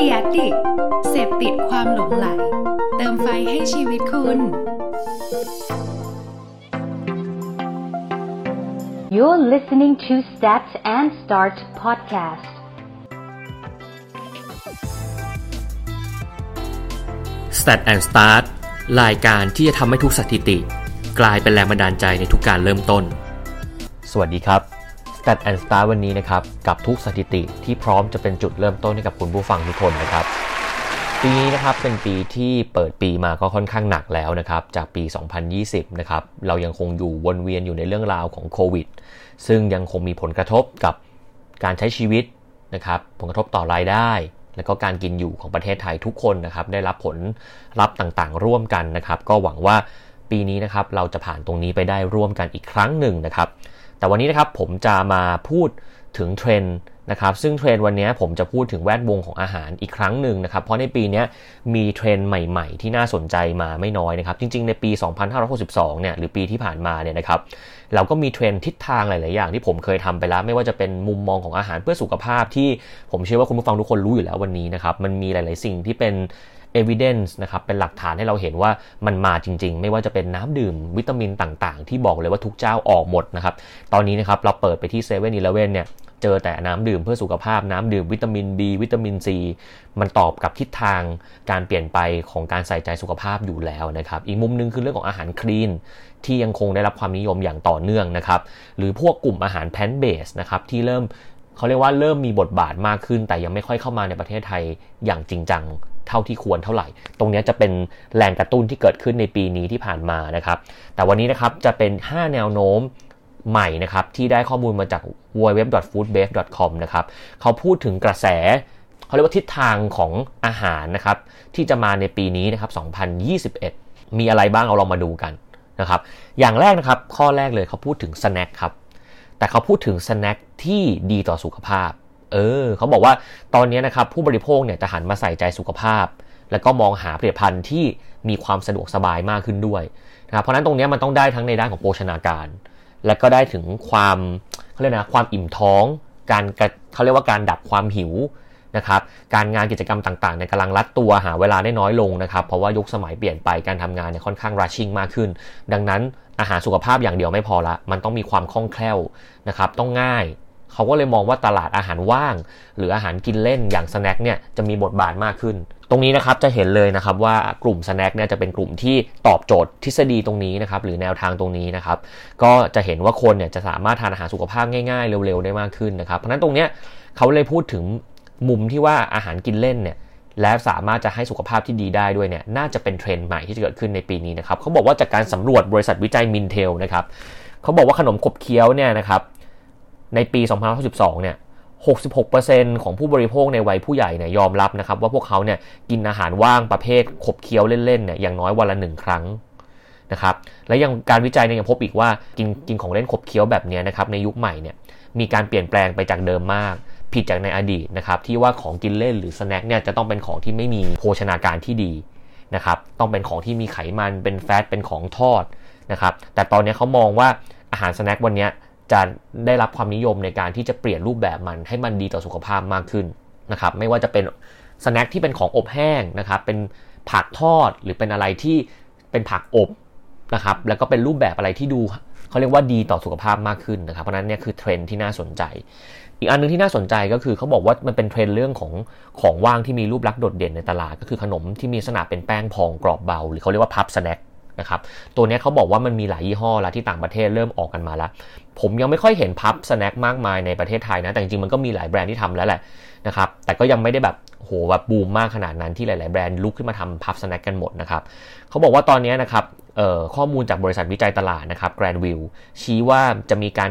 ดียดิเสพติดความหลงไหล เติมไฟให้ชีวิตคุณ You're listening to Stat and Start podcast. Stat and Start รายการที่จะทำให้ทุกสถิติ กลายเป็นแรงบันดาลใจในทุกการเริ่มต้น สวัสดีครับ Stat and Start วันนี้นะครับกับทุกสถิติที่พร้อมจะเป็นจุดเริ่มต้นให้กับคุณผู้ฟังทุกคนนะครับปีนี้นะครับเป็นปีที่เปิดปีมาก็ค่อนข้างหนักแล้วนะครับจากปี 2020 นะครับเรายังคงอยู่วนเวียนอยู่ในเรื่องราวของโควิด ซึ่งยังคงมีผลกระทบกับการใช้ชีวิตนะครับผลกระทบต่อรายได้ และก็การกินอยู่ของประเทศไทยทุกคนนะครับได้รับผลรับต่างๆ ร่วมกันนะครับ ก็หวังว่าปีนี้นะครับเราจะผ่านตรงนี้ไปได้ร่วมกันอีกครั้งหนึ่งนะครับ แต่วันนี้นะครับผมจะมาพูดถึงเทรนด์นะครับซึ่งเทรนด์วันนี้ผมจะพูดถึงแวดวงของอาหารอีกครั้งหนึ่งนะครับ เพราะในปีนี้มีเทรนด์ใหม่ๆ ที่น่าสนใจมาไม่น้อยนะครับ จริงๆ ในปี 2562 เนี่ยหรือปีที่ผ่านมาเนี่ยนะครับเราก็มีเทรนด์ทิศทางหลาย ๆ อย่างที่ผมเคยทำไปแล้ว ไม่ว่าจะเป็นมุมมองของอาหารเพื่อสุขภาพที่ผมเชื่อว่าคุณผู้ฟังทุกคนรู้อยู่แล้ววันนี้นะครับมันมีหลาย ๆ สิ่งที่เป็น evidence นะครับเป็นหลักฐานให้เราเห็นว่ามันมาจริง ๆ ไม่ว่าจะเป็นน้ำดื่มวิตามินต่างๆ ที่บอกเลยว่าทุกเจ้าออกหมดนะครับตอนนี้นะครับเราเปิดไปที่7 e เ e ่ e อเนี่ยเจอแต่น้ำดื่มเพื่อสุขภาพน้ำดื่มวิตามิน B วิตามิน C มันตอบกับทิศทางการเปลี่ยนไปของการใส่ใจสุขภาพอยู่แล้วนะครับอีกมุมนึงคือเรื่องของอาหารคลีนที่ยังคงได้รับความนิยมอย่างต่อเนื่องนะครับหรือพวกกลุ่มอาหารแพนเบสนะครับที่เริ่มเขาเรียกว่าเริ่มมีบทบาทมากขึ้น แต่ยังไม่ค่อยเข้ามาในประเทศไทยอย่างจริงจัง เท่าที่ควรเท่าไหร่ ตรงนี้จะเป็นแรงกระตุ้นที่เกิดขึ้นในปีนี้ที่ผ่านมานะครับ แต่วันนี้นะครับจะเป็น 5 แนวโน้มใหม่นะครับ ที่ได้ข้อมูลมาจาก www.foodbase.com นะครับเขาพูดถึงกระแสเขาเรียกว่าทิศทางของอาหารนะครับ ที่จะมาในปีนี้นะครับ 2021 มีอะไรบ้างเอาลองมาดูกันนะครับ อย่างแรกนะครับข้อแรกเลยเขาพูดถึงสแน็คครับแต่เขาพูดถึงสแน็คที่ดีต่อสุขภาพ เออเขาบอกว่าตอนนี้นะครับผู้บริโภคเนี่ยจะหันมาใส่ใจสุขภาพ แล้วก็มองหาผลิตภัณฑ์ที่มีความสะดวกสบายมากขึ้นด้วยนะครับเพราะนั้นตรงนี้มันต้องได้ทั้งในด้านของโภชนาการ และก็ได้ถึงความเขาเรียกนะความอิ่มท้อง การเขาเรียกว่าการดับความหิวนะครับการงานกิจกรรมต่างๆในกำลังรัดตัวหาเวลาได้น้อยลงนะครับเพราะว่ายุคสมัยเปลี่ยนไปการทำงานเนี่ยค่อนข้างรัชชิ่งมากขึ้น ดังนั้นอาหารสุขภาพอย่างเดียวไม่พอละ มันต้องมีความคล่องแคล่วนะครับต้องง่าย เขาก็เลยมองว่าตลาดอาหารว่าง หรืออาหารกินเล่นอย่าง snack เนี่ยจะมีบทบาทมากขึ้น ตรงนี้นะครับจะเห็นเลยนะครับว่ากลุ่ม snack เนี่ยจะเป็นกลุ่มที่ตอบโจทย์ทฤษฎีตรงนี้นะครับหรือแนวทางตรงนี้นะครับก็จะเห็นว่าคนเนี่ยจะสามารถทานอาหารสุขภาพง่ายๆ เร็วๆได้มากขึ้นนะครับเพราะนั้นตรงเนี้ยเขาเลยพูดถึงมุมที่ว่าอาหารกินเล่นเนี่ยและสามารถจะให้สุขภาพที่ดีได้ด้วยเนี่ยน่าจะเป็นเทรนด์ใหม่ที่จะเกิดขึ้นในปีนี้นะครับเขาบอกว่าจากการสำรวจบริษัทวิจัยมินเทลนะครับเขาบอกว่าขนมขบเคี้ยวเนี่ยนะครับ ในปี2012เนี่ย66%ของผู้บริโภคในวัยผู้ใหญ่เนี่ยยอมรับนะครับว่าพวกเขาเนี่ยกินอาหารว่างประเภทขบเคี้ยวเล่นๆเนี่ยอย่างน้อยวันละหนึ่งครั้งนะครับและยังการวิจัยเนี่ยยังพบอีกว่ากินกินของเล่นขบเคี้ยวแบบนี้นะครับในยุคใหม่เนี่ยมีการเปลี่ยนแปลงไปจากเดิมมาก ผิดจากในอดีตนะครับที่ว่าของกินเล่นหรือสแน็คเนี่ยจะต้องเป็นของที่ไม่มีโภชนาการที่ดีนะครับต้องเป็นของที่มีไขมันเป็นแฟตเป็นของทอดนะครับแต่ตอนนี้เขามองว่าอาหาร snack วันนี้ จะได้รับความนิยมในการที่จะเปลี่ยนรูปแบบมันให้มันดีต่อสุขภาพมากขึ้นนะครับไม่ว่าจะเป็น snack ที่เป็นของอบแห้งนะครับเป็นผักทอดหรือเป็นอะไรที่เป็นผักอบนะครับแล้วก็เป็นรูปแบบอะไรที่ดูเขาเรียกว่าดีต่อสุขภาพมากขึ้นนะครับเพราะนั้นเนี่ยคือเทรนด์ที่น่าสนใจ อีกอันนึงที่น่าสนใจก็คือเขาบอกว่ามันเป็นเทรนด์เรื่องของของว่างที่มีรูปลักษณ์โดดเด่นในตลาด ก็คือขนมที่มีลักษณะเป็นแป้งพองกรอบเบา หรือเขาเรียกว่า puff snack นะครับตัวนี้เขาบอกว่ามันมีหลายยี่ห้อแล้วที่ต่างประเทศเริ่มออกกันมาแล้ว ผมยังไม่ค่อยเห็น puff snack มากมายในประเทศไทยนะ แต่จริงๆมันก็มีหลายแบรนด์ที่ทำแล้วแหละนะครับแต่ก็ยังไม่ได้แบบโหแบบบูมมากขนาดนั้นที่หลายๆแบรนด์ลุกขึ้นมาทำ puff snack กันหมดนะครับเขาบอกว่าตอนนี้นะครับข้อมูลจากบริษัทวิจัยตลาดนะครับ Grand View ชี้ว่าจะมีการ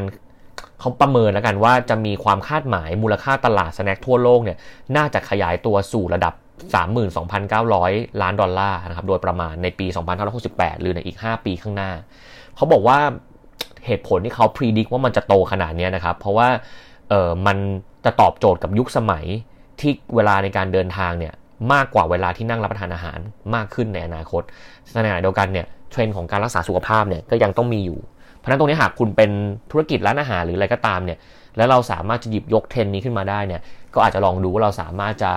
เขาประเมินแล้วกันว่าจะมีความคาดหมายมูลค่าตลาด snack ทั่วโลกเนี่ยน่าจะขยายตัวสู่ระดับ 32,900 ล้านดอลลาร์นะครับโดยประมาณในปี 2568 หรือในอีก 5 ปีข้างหน้า เขาบอกว่าเหตุผลที่เขาพิจิตรว่ามันจะโตขนาดนี้นะครับ เพราะว่าเออมันจะตอบโจทย์กับยุคสมัยที่เวลาในการเดินทางเนี่ยมากกว่าเวลาที่นั่งรับประทานอาหารมากขึ้นในอนาคตในขณะเดียวกันเนี่ยเทรนด์ของการรักษาสุขภาพเนี่ยก็ยังต้องมีอยู่ เพราะนั้นตรงนี้หากคุณเป็นธุรกิจร้านอาหารหรืออะไรก็ตามเนี่ยแล้วเราสามารถจะหยิบยกเทรนด์นี้ขึ้นมาได้เนี่ยก็อาจจะลองดูว่าเราสามารถจะ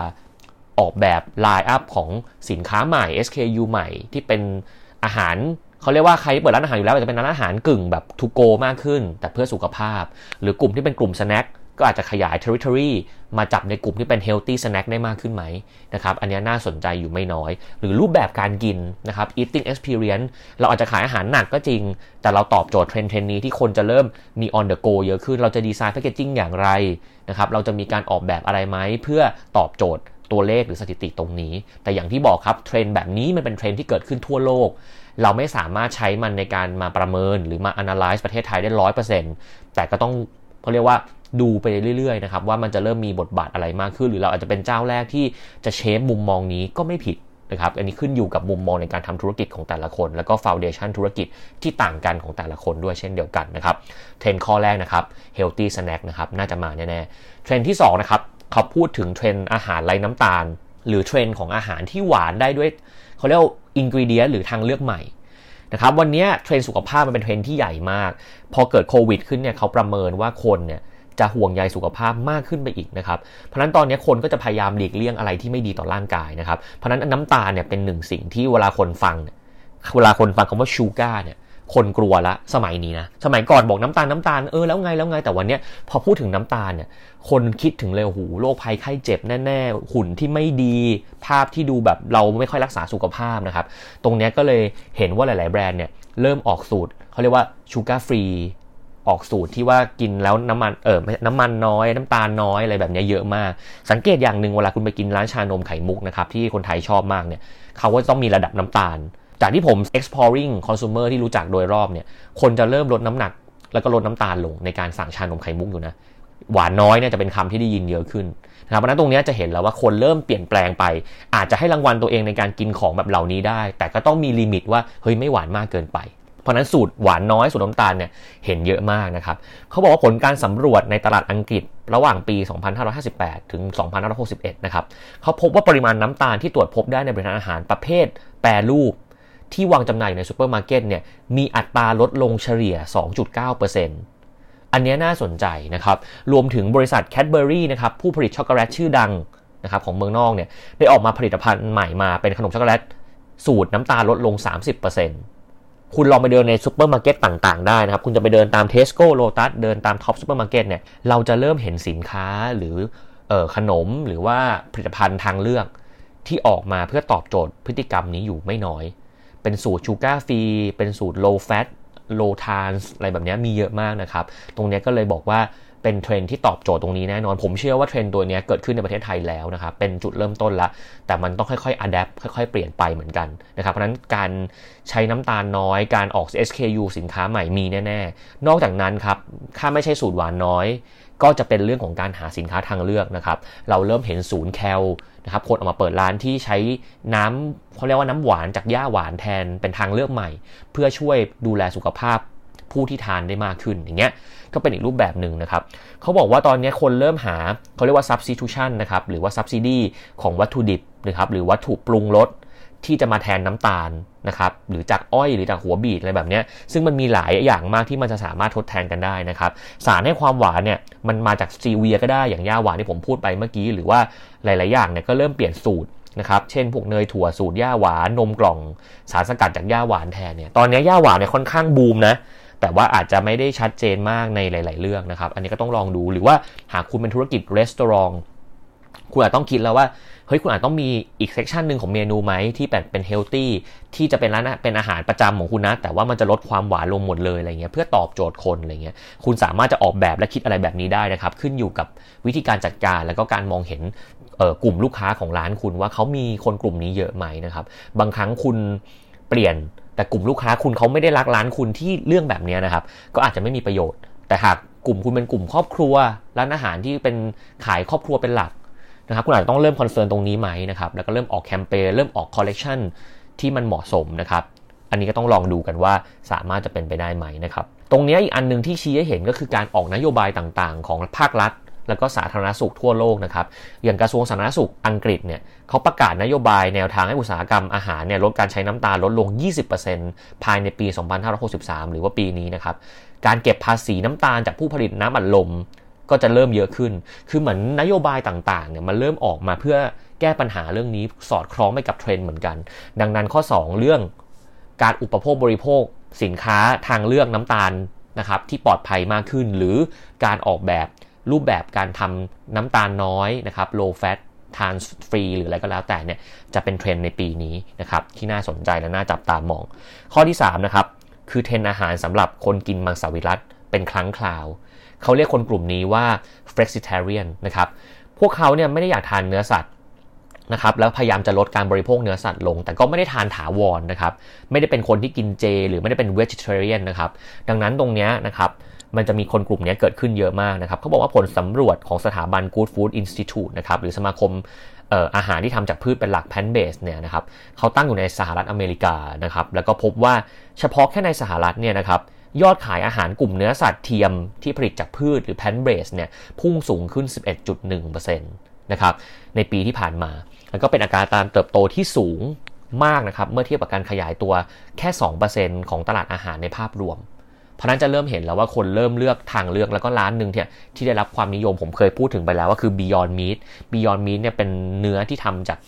ออกแบบ line up ของสินค้าใหม่ SKU ใหม่ที่เป็นอาหารเขาเรียกว่าใครเปิดร้านอาหารอยู่แล้วอาจจะเป็นร้านอาหารกึ่งแบบ to go มากขึ้น แต่เพื่อสุขภาพ หรือกลุ่มที่เป็นกลุ่ม snack ก็อาจจะขยาย territory มาจับในกลุ่มที่เป็น healthy snack ได้มากขึ้นไหมนะครับ อันนี้น่าสนใจอยู่ไม่น้อย หรือรูปแบบการกินนะครับ eating experience เราอาจจะขายอาหารหนักก็จริง แต่เราตอบโจทย์เทรนด์เทรนด์นี้ที่คนจะเริ่มมี on the go เยอะขึ้น เราจะดีไซน์ packaging อย่างไรนะครับ เราจะมีการออกแบบอะไรไหม เพื่อตอบโจทย์ ตัวเลขหรือสถิติตรงนี้ แต่อย่างที่บอกครับเทรนด์แบบนี้มันเป็นเทรนด์ที่เกิดขึ้นทั่วโลก เราไม่สามารถใช้มันในการมาประเมินหรือมา analyze ประเทศไทยได้ร้อยเปอร์เซ็นต์แต่ก็ต้องเขาเรียกว่าดูไปเรื่อยๆนะครับว่ามันจะเริ่มมีบทบาทอะไรมากขึ้น หรือเราอาจจะเป็นเจ้าแรกที่จะ shape มุมมองนี้ก็ไม่ผิดนะครับอันนี้ขึ้นอยู่กับมุมมองในการทำธุรกิจของแต่ละคน แล้วก็ foundation ธุรกิจที่ต่างกันของแต่ละคนด้วยเช่นเดียวกันนะครับเทรนด์ข้อแรกนะครับ healthy snack นะครับน่าจะมาแน่ๆเทรนด์ที่2นะครับ เขาพูดถึงเทรนด์อาหารไร้น้ำตาล หรือเทรนด์ของอาหารที่หวานได้ด้วยเขาเรียก ingredient หรือทางเลือกใหม่นะครับวันนี้เทรนด์สุขภาพมันเป็นเทรนด์ที่ใหญ่มาก พอเกิดโควิดขึ้นเนี่ยเขาประเมินว่าคนเนี่ยจะห่วงใยสุขภาพมากขึ้นไปอีกนะครับ เพราะนั้นตอนนี้คนก็จะพยายามหลีกเลี่ยงอะไรที่ไม่ดีต่อร่างกายนะครับ เพราะนั้นน้ำตาลเนี่ยเป็นหนึ่งสิ่งที่เวลาคนฟังเวลาคนฟังคำว่าชูการ์เนี่ย คนกลัวละสมัยนี้นะสมัยก่อนบอกน้ำตาลน้ำตาลเออแล้วไงแล้วไงแต่วันนี้พอพูดถึงน้ำตาลเนี่ยคนคิดถึงเลยหูโรคภัยไข้เจ็บแน่ๆหุ่นที่ไม่ดีภาพที่ดูแบบเราไม่ค่อยรักษาสุขภาพนะครับ ตรงนี้ก็เลยเห็นว่าหลาย ๆ แบรนด์เนี่ยเริ่มออกสูตรเขาเรียกว่าชูการ์ฟรีออกสูตรที่ว่ากินแล้วน้ำมันเออน้ำมันน้อยน้ำตาลน้อยอะไรแบบนี้เยอะมาก สังเกตอย่างหนึ่งเวลาคุณไปกินร้านชานมไข่มุกนะครับที่คนไทยชอบมากเนี่ยเขาก็ต้องมีระดับน้ำตาล จากที่ผม exploring consumer ที่รู้จักโดยรอบเนี่ย คนจะเริ่มลดน้ำหนัก แล้วก็ลดน้ำตาลลงในการสั่งชานมไข่มุกอยู่นะ หวานน้อยเนี่ยจะเป็นคำที่ได้ยินเยอะขึ้นนะครับเพราะนั้นตรงนี้จะเห็นแล้วว่าคนเริ่มเปลี่ยนแปลงไป อาจจะให้รางวัลตัวเองในการกินของแบบเหล่านี้ได้ แต่ก็ต้องมีลิมิตว่าเฮ้ยไม่หวานมากเกินไปเพราะนั้นสูตรหวานน้อยสูตรน้ำตาลเนี่ยเห็นเยอะมากนะครับเขาบอกว่าผลการสำรวจในตลาดอังกฤษ ระหว่างปี 2558 ถึง 2561 นะครับเขาพบว่าปริมาณน้ำตาลที่ตรวจพบได้ในบริการอาหารประเภทแปรรูป ที่วางจำหน่ายในซูเปอร์มาร์เก็ตเนี่ยมีอัตราลดลงเฉลี่ย 2.9%อันนี้น่าสนใจนะครับ รวมถึงบริษัทแคดเบอรี่นะครับผู้ผลิตช็อกโกแลตชื่อดังนะครับของเมืองนอกเนี่ยได้ออกมาผลิตภัณฑ์ใหม่มาเป็นขนมช็อกโกแลตสูตรน้ำตาลลดลง 30%คุณลองไปเดินในซูเปอร์มาร์เก็ตต่างๆ ได้นะครับ คุณจะไปเดินตามเทสโก้โลตัสเดินตามท็อปซูเปอร์มาร์เก็ตเนี่ยเราจะเริ่มเห็นสินค้าหรือออขนมหรือว่าผลิตภัณฑ์ทางเลือกที่ออกมาเพื่อตอบโจทย์พฤติกรรมนี้อยู่ไม่น้อย เป็นสูตร sugar free เป็นสูตร low fat low ทานอะไรแบบนี้มีเยอะมากนะครับ ตรงนี้ก็เลยบอกว่า เป็นเทรนด์ที่ตอบโจทย์ตรงนี้แน่นอน ผมเชื่อว่าเทรนด์ตัวนี้เกิดขึ้นในประเทศไทยแล้วนะครับเป็นจุดเริ่มต้นละ แต่มันต้องค่อยๆ adapt ค่อยๆ เปลี่ยนไปเหมือนกันนะครับเพราะนั้นการใช้น้ำตาลน้อยการออก SKU สินค้าใหม่มีแน่ๆ นอกจากนั้นครับถ้าไม่ใช่สูตรหวานน้อย ก็จะเป็นเรื่องของการหาสินค้าทางเลือกนะครับเราเริ่มเห็นศูนย์แคลนะครับคนออกมาเปิดร้านที่ใช้น้ำเขาเรียกว่าน้ำหวานจากหญ้าหวานแทนเป็นทางเลือกใหม่ เพื่อช่วยดูแลสุขภาพ ผู้ที่ทานได้มากขึ้นอย่างเงี้ยก็เป็นอีกรูปแบบหนึ่งนะครับเขาบอกว่าตอนนี้คนเริ่มหาเขาเรียกว่า substitution นะครับหรือว่า subsidy ของวัตถุดิบนะครับหรือวัตถุปรุงรสที่จะมาแทนน้ำตาลนะครับหรือจากอ้อยหรือจากหัวบีดอะไรแบบนี้ซึ่งมันมีหลายอย่างมากที่มันจะสามารถทดแทนกันได้นะครับสารให้ความหวานเนี่ยมันมาจาก stevia ก็ได้อย่างหญ้าหวานที่ผมพูดไปเมื่อกี้ หรือว่าหลาย ๆ อย่างเนี่ยก็เริ่มเปลี่ยนสูตรนะครับเช่นพวกเนยถั่วสูตรหญ้าหวานนมกล่องสารสกัดจากหญ้าหวานแทนเนี่ยตอนนี้หญ้าหวานเนี่ยค่อนข้างบูมนะ แต่ว่าอาจจะไม่ได้ชัดเจนมากในหลาย ๆ เรื่องนะครับ อันนี้ก็ต้องลองดูหรือว่าหากคุณเป็นธุรกิจรีสอร์ทคุณอาจต้องคิดแล้วว่าเฮ้ยคุณอาจต้องมีอีก section หนึ่งของเมนูไหมที่แบบเป็น healthyที่จะเป็นร้านเป็นอาหารประจำของคุณนะ แต่ว่ามันจะลดความหวานลงหมดเลยอะไรเงี้ยเพื่อตอบโจทย์คนอะไรเงี้ยคุณสามารถจะออกแบบและคิดอะไรแบบนี้ได้นะครับ ขึ้นอยู่กับวิธีการจัดการแล้วก็การมองเห็นกลุ่มลูกค้าของร้านคุณว่าเขามีคนกลุ่มนี้เยอะไหมนะครับ บางครั้งคุณเปลี่ยน แต่กลุ่มลูกค้าคุณเขาไม่ได้รักร้านคุณที่เรื่องแบบนี้นะครับ ก็อาจจะไม่มีประโยชน์ แต่หากกลุ่มคุณเป็นกลุ่มครอบครัวร้านอาหารที่เป็นขายครอบครัวเป็นหลักนะครับคุณอาจจะต้องเริ่ม concern ตรงนี้ไหมนะครับแล้วก็เริ่มออกแคมเปญเริ่มออกคอลเลกชันที่มันเหมาะสมนะครับอันนี้ก็ต้องลองดูกันว่าสามารถจะเป็นไปได้ไหมนะครับตรงนี้อีกอันหนึ่งที่ชี้ให้เห็นก็คือการออกนโยบายต่างๆ ของภาครัฐ แล้วก็สาธารณสุขทั่วโลกนะครับ อย่างกระทรวงสาธารณสุขอังกฤษเนี่ยเขาประกาศนโยบายแนวทางให้อุตสาหกรรมอาหารเนี่ยลดการใช้น้ำตาลลดลง 20%ภายในปี 2563 หรือว่าปีนี้นะครับ การเก็บภาษีน้ำตาลจากผู้ผลิตน้ำอัดลมก็จะเริ่มเยอะขึ้น คือเหมือนนโยบายต่างๆเนี่ยมันเริ่มออกมาเพื่อแก้ปัญหาเรื่องนี้สอดคล้องไปกับเทรนด์เหมือนกัน ดังนั้นข้อ 2 เรื่องการอุปโภคบริโภคสินค้าทางเลือกน้ำตาลนะครับที่ปลอดภัยมากขึ้น หรือการออกแบบ รูปแบบการทำน้ำตาลน้อยนะครับ low fat ทานฟรีหรืออะไรก็แล้วแต่เนี่ยจะเป็นเทรนด์ในปีนี้นะครับที่น่าสนใจและน่าจับตามอง ข้อที่3นะครับคือเทรนอาหารสำหรับคนกินมังสวิรัตเป็นครั้งคราว เขาเรียกคนกลุ่มนี้ว่า flexitarian นะครับพวกเขาเนี่ยไม่ได้อยากทานเนื้อสัตว์นะครับแล้วพยายามจะลดการบริโภคเนื้อสัตว์ลง แต่ก็ไม่ได้ทานถาวรนนะครับไม่ได้เป็นคนที่กินเจ หรือไม่ได้เป็น vegetarian นะครับดังนั้นตรงนี้นะครับ มันจะมีคนกลุ่มนี้เกิดขึ้นเยอะมากนะครับเขาบอกว่าผลสำรวจของสถาบัน Good Food Institute นะครับหรือสมาคมอาหารที่ทำจากพืชเป็นหลักแพนเบสเนี่ยนะครับเขาตั้งอยู่ในสหรัฐอเมริกานะครับแล้วก็พบว่าเฉพาะแค่ในสหรัฐเนี่ยนะครับยอดขายอาหารกลุ่มเนื้อสัตว์เทียมที่ผลิตจากพืชหรือแพนเบสเนี่ยพุ่งสูงขึ้น 11.1%นะครับในปีที่ผ่านมา แล้วก็เป็นอาการการเติบโตที่สูงมากนะครับเมื่อเทียบกับการขยายตัวแค่ 2%ของตลาดอาหารในภาพรวม ราะนั้นจะเริ่มเห็นแล้วว่าคนเริ่มเลือกทางเลือกแล้วก็ร้านหนึ่งที่ที่ได้รับความนิยมผมเคยพูดถึงไปแล้วว่าคือ Beyond Meat Beyond Meat เนี่ยเป็นเนื้อที่ทำจาก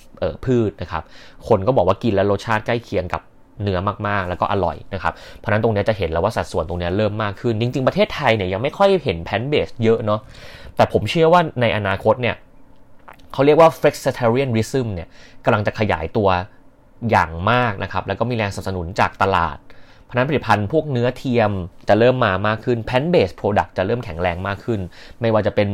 พืชนะครับ คนก็บอกว่ากินแล้วรสชาติใกล้เคียงกับเนื้อมากๆ แล้วก็อร่อยนะครับ เพราะนั้นตรงนี้จะเห็นแล้วว่าสัดส่วนตรงนี้เริ่มมากขึ้น จริง ๆ ประเทศไทยเนี่ยยังไม่ค่อยเห็น plant-based เยอะเนาะ แต่ผมเชื่อว่าในอนาคตเนี่ยเขาเรียกว่า flexitarianism เนี่ยกำลังจะขยายตัวอย่างมากนะครับ แล้วก็มีแรงสนับสนุนจากตลาด เพราะนั้นผลิตภัณฑ์พวกเนื้อเทียมจะเริ่มมามากขึ้น plant-based product จะเริ่มแข็งแรงมากขึ้น ไม่ว่าจะเป็น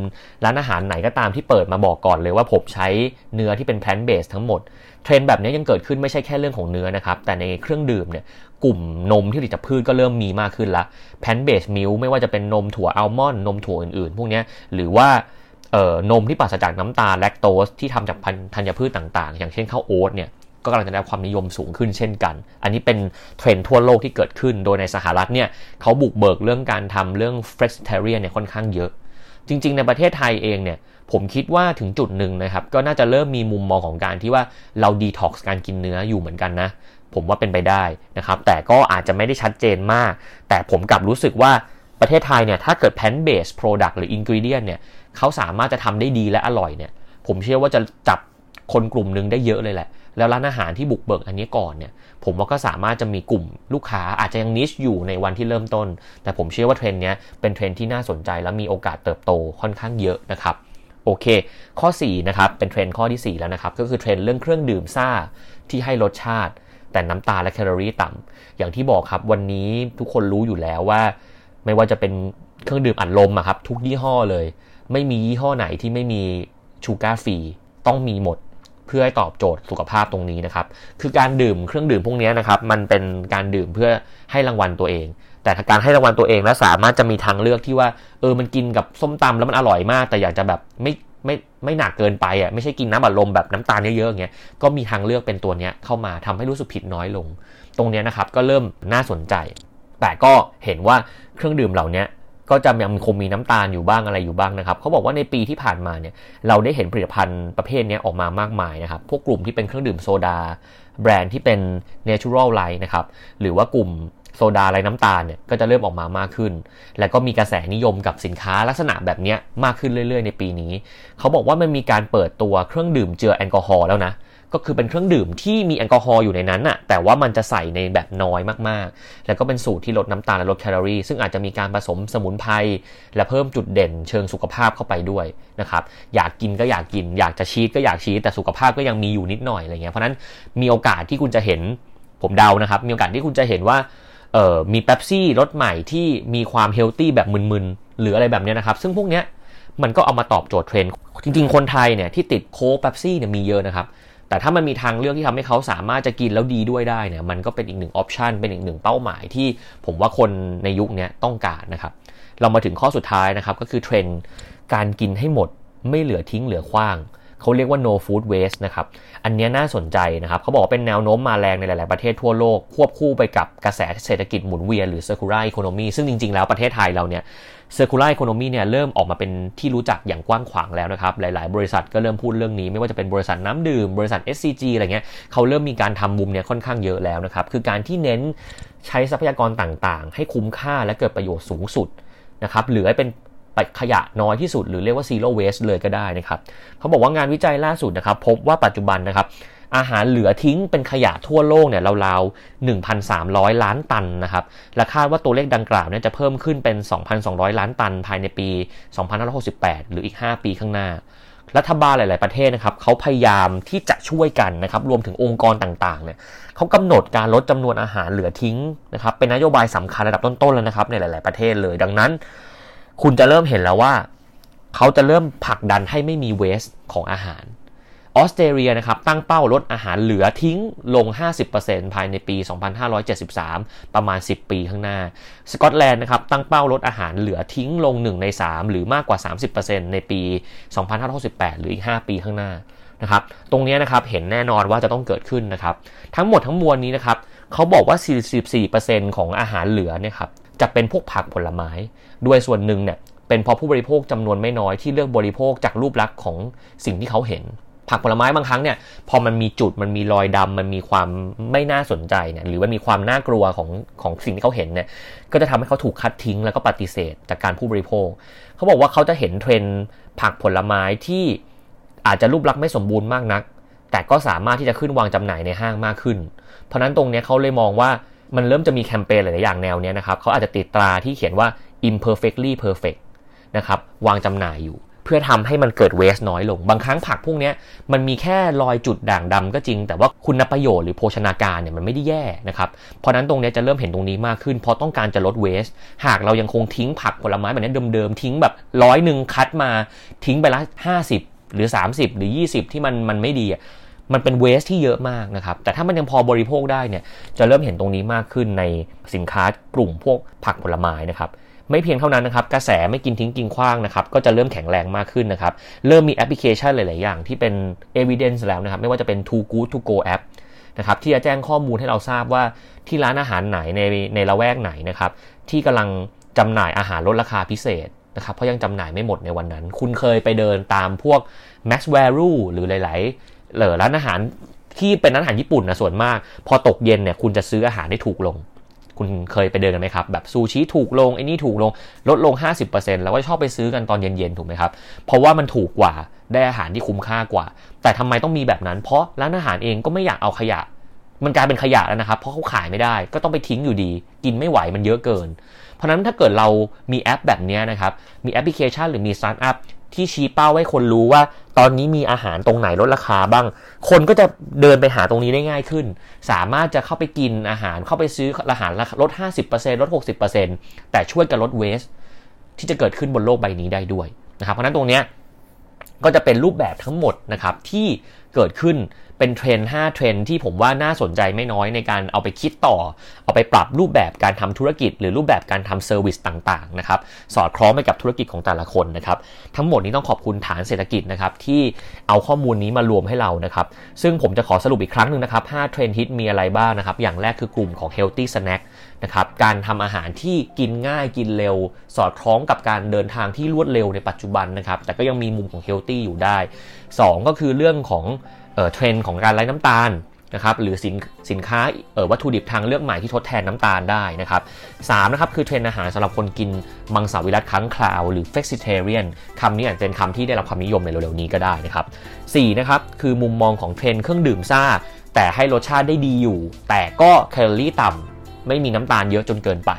ร้านอาหารไหนก็ตามที่เปิดมาบอกก่อนเลยว่าผมใช้เนื้อที่เป็น plant-based ทั้งหมด เทรนด์แบบนี้ยังเกิดขึ้นไม่ใช่แค่เรื่องของเนื้อนะครับ แต่ในเครื่องดื่มเนี่ยกลุ่มนมที่ผลิตจากพืชก็เริ่มมีมากขึ้นละ plant-based milk ไม่ว่าจะเป็นนมถั่วอัลมอนด์นมถั่วอื่นๆ พวกนี้หรือว่าเอ่อนมที่ปราศจากน้ำตาลแลคโตสที่ทำจากธัญพืชต่างๆ อย่างเช่นข้าวโอ๊ตเนี่ย ก็กำลังจะได้ความนิยมสูงขึ้นเช่นกัน อันนี้เป็นเทรนด์ทั่วโลกที่เกิดขึ้น โดยในสหรัฐเนี่ยเขาบุกเบิกเรื่องการทำเรื่อง flexitarian เนี่ยค่อนข้างเยอะ จริง ๆ ในประเทศไทยเองเนี่ยผมคิดว่าถึงจุดหนึ่งนะครับ ก็น่าจะเริ่มมีมุมมองของการที่ว่าเราดีท็อกซ์การกินเนื้ออยู่เหมือนกันนะ ผมว่าเป็นไปได้นะครับ แต่ก็อาจจะไม่ได้ชัดเจนมาก แต่ผมกลับรู้สึกว่าประเทศไทยเนี่ยถ้าเกิด plant based product หรือ ingredient เนี่ยเขาสามารถจะทำได้ดีและอร่อยเนี่ยผมเชื่อว่าจะจับคนกลุ่มหนึ่งได้เยอะเลยแหละ แล้วร้านอาหารที่บุกเบิกอันนี้ก่อนเนี่ยผมว่าก็สามารถจะมีกลุ่มลูกค้าอาจจะยัง niche อยู่ในวันที่เริ่มต้น แต่ผมเชื่อว่าเทรนด์นี้เป็นเทรนด์ที่น่าสนใจและมีโอกาสเติบโตค่อนข้างเยอะนะครับโอเค ข้อ4นะครับเป็นเทรนด์ข้อที่ 4 แล้วนะครับก็คือเทรนด์เรื่องเครื่องดื่มซ่าที่ให้รสชาติ แต่น้ำตาลและแคลอรี่ต่ำอย่างที่บอกครับวันนี้ทุกคนรู้อยู่แล้วว่า ไม่ว่าจะเป็นเครื่องดื่มอัดลมอะครับทุกยี่ห้อเลย ไม่มียี่ห้อไหนที่ไม่มี sugar freeต้องมีหมด พื่อให้ตอบโจทย์สุขภาพตรงนี้นะครับ คือการดื่มเครื่องดื่มพวกนี้นะครับ มันเป็นการดื่มเพื่อให้รางวัลตัวเอง แต่การให้รางวัลตัวเองแล้วสามารถจะมีทางเลือกที่ว่า เออ มันกินกับส้มตำแล้วมันอร่อยมาก แต่อยากจะแบบไม่ไม่ไม่หนักเกินไปอะ ไม่ใช่กินน้ำอัดลมแบบน้ำตาลเยอะๆอย่างเงี้ย ก็มีทางเลือกเป็นตัวเนี้ยเข้ามาทำให้รู้สึกผิดน้อยลง ตรงนี้นะครับก็เริ่มน่าสนใจ แต่ก็เห็นว่าเครื่องดื่มเหล่านี้ ก็จะยังคงมีน้ำตาลอยู่บ้างอะไรอยู่บ้างนะครับเขาบอกว่าในปีที่ผ่านมาเนี่ยเราได้เห็นผลิตภัณฑ์ประเภทนี้ออกมามากมายนะครับพวกกลุ่มที่เป็นเครื่องดื่มโซดา แบรนด์ที่เป็น natural light นะครับหรือว่ากลุ่มโซดาไร้น้ำตาลเนี่ยก็จะเริ่มออกมามากขึ้น และก็มีกระแสนิยมกับสินค้าลักษณะแบบนี้มากขึ้นเรื่อยๆ ในปีนี้ เขาบอกว่ามันมีการเปิดตัวเครื่องดื่มเจือแอลกอฮอล์แล้วนะ ก็คือเป็นเครื่องดื่มที่มีแอลกอฮอล์อยู่ในนั้นน่ะแต่ว่ามันจะใส่ในแบบน้อยมากๆ แล้วก็เป็นสูตรที่ลดน้ำตาลและลดแคลอรี่ ซึ่งอาจจะมีการผสมสมุนไพรและเพิ่มจุดเด่นเชิงสุขภาพเข้าไปด้วยนะครับอยากกินก็อยากกิน อยากจะ cheat ก็อยาก cheat แต่สุขภาพก็ยังมีอยู่นิดหน่อยอะไรเงี้ยเพราะนั้นมีโอกาสที่คุณจะเห็นผมเดานะครับ มีโอกาสที่คุณจะเห็นว่าเอ่อมีเป๊ปซี่รสใหม่ที่มีความ healthy แบบมึนๆ หรืออะไรแบบเนี้ยนะครับ ซึ่งพวกเนี้ยมันก็เอามาตอบโจทย์เทรนด์จริงๆ คนไทยเนี่ยที่ติดโค้กเป๊ปซี่เนี่ยมีเยอะนะครับ แต่ถ้ามันมีทางเลือกที่ทำให้เขาสามารถจะกินแล้วดีด้วยได้เนี่ยมันก็เป็นอีกหนึ่ง option เป็นอีกหนึ่งเป้าหมายที่ผมว่าคนในยุคนี้ต้องการนะครับเรามาถึงข้อสุดท้ายนะครับก็คือเทรนด์การกินให้หมดไม่เหลือทิ้งเหลือขว้างเขาเรียกว่า no food waste นะครับ อันนี้น่าสนใจนะครับ เขาบอกว่าเป็นแนวโน้มมาแรงในหลาย ๆ ประเทศทั่วโลก ควบคู่ไปกับกระแสเศรษฐกิจหมุนเวียนหรือ circular economy ซึ่งจริง ๆ แล้วประเทศไทยเราเนี่ย circular economy เนี่ยเริ่มออกมาเป็นที่รู้จักอย่างกว้างขวางแล้วนะครับ หลาย ๆ บริษัทก็เริ่มพูดเรื่องนี้ ไม่ว่าจะเป็นบริษัทน้ำดื่ม บริษัท SCG อะไรเงี้ยเขาเริ่มมีการทำมุมเนี่ยค่อนข้างเยอะแล้วนะครับ คือการที่เน้นใช้ทรัพยากรต่างๆ ให้คุ้มค่าและเกิดประโยชน์สูงสุดนะครับหรือให้เป็นขยะน้อยที่สุด หรือเรียกว่า zero waste เลยก็ได้นะครับเขาบอกว่างานวิจัยล่าสุดนะครับ พบว่าปัจจุบันนะครับ อาหารเหลือทิ้งเป็นขยะทั่วโลกเนี่ยราวๆ 1,300 ล้านตันนะครับ และคาดว่าตัวเลขดังกล่าวเนี่ยจะเพิ่มขึ้นเป็น 2,200 ล้านตันภายในปี 2568 หรืออีก 5 ปีข้างหน้า รัฐบาลหลาย ๆ ประเทศนะครับเขาพยายามที่จะช่วยกันนะครับรวมถึงองค์กรต่าง ๆ เนี่ยเขากำหนดการลดจำนวนอาหารเหลือทิ้งนะครับเป็นนโยบายสำคัญระดับต้น ๆ แล้วนะครับในหลาย ๆ ประเทศเลย ดังนั้น คุณจะเริ่มเห็นแล้วว่าเขาจะเริ่มผลักดันให้ไม่มีเวสของอาหาร ออสเตรเลียนะครับตั้งเป้าลดอาหารเหลือทิ้งลง 50%ภายในปี 2573 ประมาณ 10 ปีข้างหน้า สกอตแลนด์นะครับตั้งเป้าลดอาหารเหลือทิ้งลง 1 ใน 3 หรือมากกว่า 30%ในปี 2568 หรืออีก 5 ปีข้างหน้านะครับตรงนี้นะครับเห็นแน่นอนว่าจะต้องเกิดขึ้นนะครับทั้งหมดทั้งมวลนี้นะครับเขาบอกว่า 44%ของอาหารเหลือเนี่ยครับจะเป็นพวกผักผลไม้ ด้วยส่วนหนึ่งเนี่ยเป็นเพราะผู้บริโภคจำนวนไม่น้อยที่เลือกบริโภคจากรูปลักษณ์ของสิ่งที่เขาเห็น ผักผลไม้บางครั้งเนี่ยพอมันมีจุดมันมีรอยดำมันมีความไม่น่าสนใจเนี่ยหรือมันมีความน่ากลัวของของสิ่งที่เขาเห็นเนี่ยก็จะทำให้เขาถูกคัดทิ้งแล้วก็ปฏิเสธจากการผู้บริโภค เขาบอกว่าเขาจะเห็นเทรนด์ผักผลไม้ที่อาจจะรูปลักษณ์ไม่สมบูรณ์มากนัก แต่ก็สามารถที่จะขึ้นวางจำหน่ายในห้างมากขึ้น เพราะนั้นตรงนี้เขาเลยมองว่ามันเริ่มจะมีแคมเปญหลาย ๆ อย่างแนวนี้นะครับเขาอาจจะติดตราที่เขียนว่า imperfectly perfect นะครับวางจำหน่ายอยู่ เพื่อทำให้มันเกิดเวสน้อยลง บางครั้งผักพวกนี้มันมีแค่รอยจุดด่างดำก็จริง แต่ว่าคุณประโยชน์หรือโภชนาการเนี่ยมันไม่ได้แย่นะครับ เพราะนั้นตรงนี้จะเริ่มเห็นตรงนี้มากขึ้น เพราะต้องการจะลดเวส หากเรายังคงทิ้งผักผลไม้แบบนี้เดิมๆ ทิ้งแบบร้อยหนึ่งคัดมาทิ้งไปละห้าสิบหรือ 30 หรือ 20 ที่มันมันไม่ดีมันเป็นเวสที่เยอะมากนะครับ แต่ถ้ามันยังพอบริโภคได้เนี่ย จะเริ่มเห็นตรงนี้มากขึ้นในสินค้ากลุ่มพวกผักผลไม้นะครับ ไม่เพียงเท่านั้นนะครับ กระแสไม่กินทิ้งกินขว้างนะครับ ก็จะเริ่มแข็งแรงมากขึ้นนะครับ เริ่มมีแอปพลิเคชันหลาย ๆ อย่างที่เป็น evidence แล้วนะครับ ไม่ว่าจะเป็น too good to go app นะครับที่จะแจ้งข้อมูลให้เราทราบว่าที่ร้านอาหารไหนในในละแวกไหนนะครับ ที่กำลังจำหน่ายอาหารลดราคาพิเศษนะครับเพราะยังจำหน่ายไม่หมดในวันนั้น คุณเคยไปเดินตามพวก max value หรือหลายๆเหล่อร้านอาหารที่เป็นร้านอาหารญี่ปุ่นนะส่วนมาก พอตกเย็นเนี่ยคุณจะซื้ออาหารได้ถูกลง คุณเคยไปเดินกันไหมครับ แบบซูชิถูกลงไอ้นี่ถูกลงลดลง 50%แล้วก็ชอบไปซื้อกันตอนเย็นๆ ถูกไหมครับ เพราะว่ามันถูกกว่าได้อาหารที่คุ้มค่ากว่า แต่ทำไมต้องมีแบบนั้น เพราะร้านอาหารเองก็ไม่อยากเอาขยะ มันกลายเป็นขยะแล้วนะครับ เพราะเขาขายไม่ได้ ก็ต้องไปทิ้งอยู่ดี กินไม่ไหวมันเยอะเกิน เพราะนั้นถ้าเกิดเรามีแอปแบบนี้นะครับมีแอปพลิเคชันหรือมีสตาร์ทอัพ ที่ชี้เป้าให้คนรู้ว่า ตอนนี้มีอาหารตรงไหนลดราคาบ้าง คนก็จะเดินไปหาตรงนี้ได้ง่ายขึ้น สามารถจะเข้าไปกินอาหารเข้าไปซื้ออาหารลด 50%ลด 60%แต่ช่วยกันลด waste ที่จะเกิดขึ้นบนโลกใบนี้ได้ด้วยนะครับเพราะนั้นตรงนี้ก็จะเป็นรูปแบบทั้งหมดนะครับที่ เกิดขึ้นเป็นเทรนด์5เทรนด์ที่ผมว่าน่าสนใจไม่น้อยในการเอาไปคิดต่อ เอาไปปรับรูปแบบการทำธุรกิจ หรือรูปแบบการทำ service ต่างๆนะครับสอดคล้องไปกับธุรกิจของแต่ละคนนะครับทั้งหมดนี้ต้องขอบคุณฐานเศรษฐกิจนะครับที่เอาข้อมูลนี้มารวมให้เรานะครับซึ่งผมจะขอสรุปอีกครั้งหนึ่งนะครับ5เทรนด์ฮิตมีอะไรบ้างนะครับอย่างแรกคือกลุ่มของ healthy snack นะครับการทำอาหารที่กินง่ายกินเร็ว สอดคล้องกับการเดินทางที่รวดเร็วในปัจจุบันนะครับแต่ก็ยังมีมุมของ healthy อยู่ได้ 2 ก็คือเรื่องของเทรนด์ของการไร้น้ำตาลนะครับหรือสินสินค้าวัตถุดิบทางเลือกใหม่ที่ทดแทนน้ำตาลได้นะครับสามนะครับคือเทรนด์อาหารสำหรับคนกินมังสวิรัติครั้งคราว หรือ flexitarian คำนี้อาจจะเป็นคำที่ได้รับความนิยมในเร็วๆนี้ก็ได้นะครับสี่นะครับคือมุมมองของเทรนด์เครื่องดื่มซ่า แต่ให้รสชาติได้ดีอยู่ แต่ก็แคลอรี่ต่ำไม่มีน้ำตาลเยอะจนเกินไป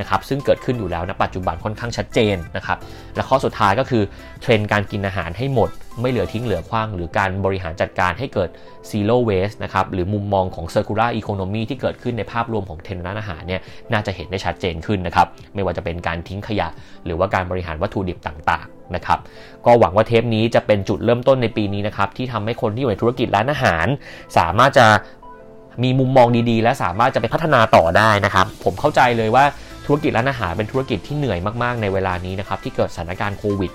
นะครับซึ่งเกิดขึ้นอยู่แล้วนะปัจจุบันค่อนข้างชัดเจนนะครับและข้อสุดท้ายก็คือเทรนด์การกินอาหารให้หมด ไม่เหลือทิ้งเหลือขว้าง หรือการบริหารจัดการให้เกิด zero waste นะครับหรือมุมมองของ circular economy ที่เกิดขึ้นในภาพรวมของเทรนด์ร้านอาหารเนี่ยน่าจะเห็นได้ชัดเจนขึ้นนะครับไม่ว่าจะเป็นการทิ้งขยะ หรือว่าการบริหารวัตถุดิบต่างๆนะครับก็หวังว่าเทปนี้จะเป็นจุดเริ่มต้นในปีนี้นะครับที่ทำให้คนที่อยู่ในธุรกิจร้านอาหาร สามารถจะมีมุมมองดีๆ และสามารถจะไปพัฒนาต่อได้นะครับ ผมเข้าใจเลยว่า ธุรกิจร้านอาหารเป็นธุรกิจที่เหนื่อยมากๆในเวลานี้นะครับที่เกิดสถานการณ์โควิด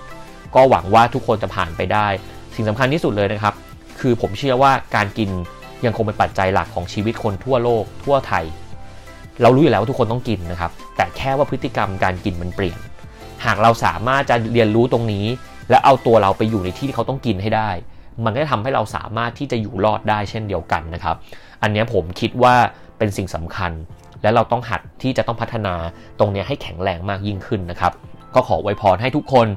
ก็หวังว่าทุกคนจะผ่านไปได้ สิ่งสำคัญที่สุดเลยนะครับ คือผมเชื่อว่าการกินยังคงเป็นปัจจัยหลักของชีวิตคนทั่วโลก ทั่วไทย เรารู้อยู่แล้วว่าทุกคนต้องกินนะครับ แต่แค่ว่าพฤติกรรมการกินมันเปลี่ยน หากเราสามารถจะเรียนรู้ตรงนี้ และเอาตัวเราไปอยู่ในที่ที่เขาต้องกินให้ได้ มันก็จะทำให้เราสามารถที่จะอยู่รอดได้เช่นเดียวกันนะครับ อันนี้ผมคิดว่าเป็นสิ่งสำคัญ และเราต้องหัดที่จะต้องพัฒนาตรงนี้ให้แข็งแรงมากยิ่งขึ้นนะครับ ก็ขอไว้พรให้ทุกคน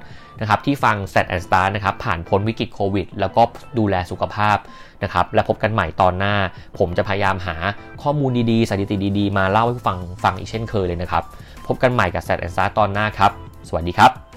นะครับที่ฟัง s ซ t and Start นะครับผ่านพ้นวิกฤตโควิด แล้วก็ดูแลสุขภาพนะครับและพบกันใหม่ตอนหน้า ผมจะพยายามหาข้อมูลดีๆสถิติดีๆ มาเล่าให้ฟังฟังอีกเช่นเคยเลยนะครับ พบกันใหม่กับ s ซ t and Start ตอนหน้าครับ สวัสดีครับ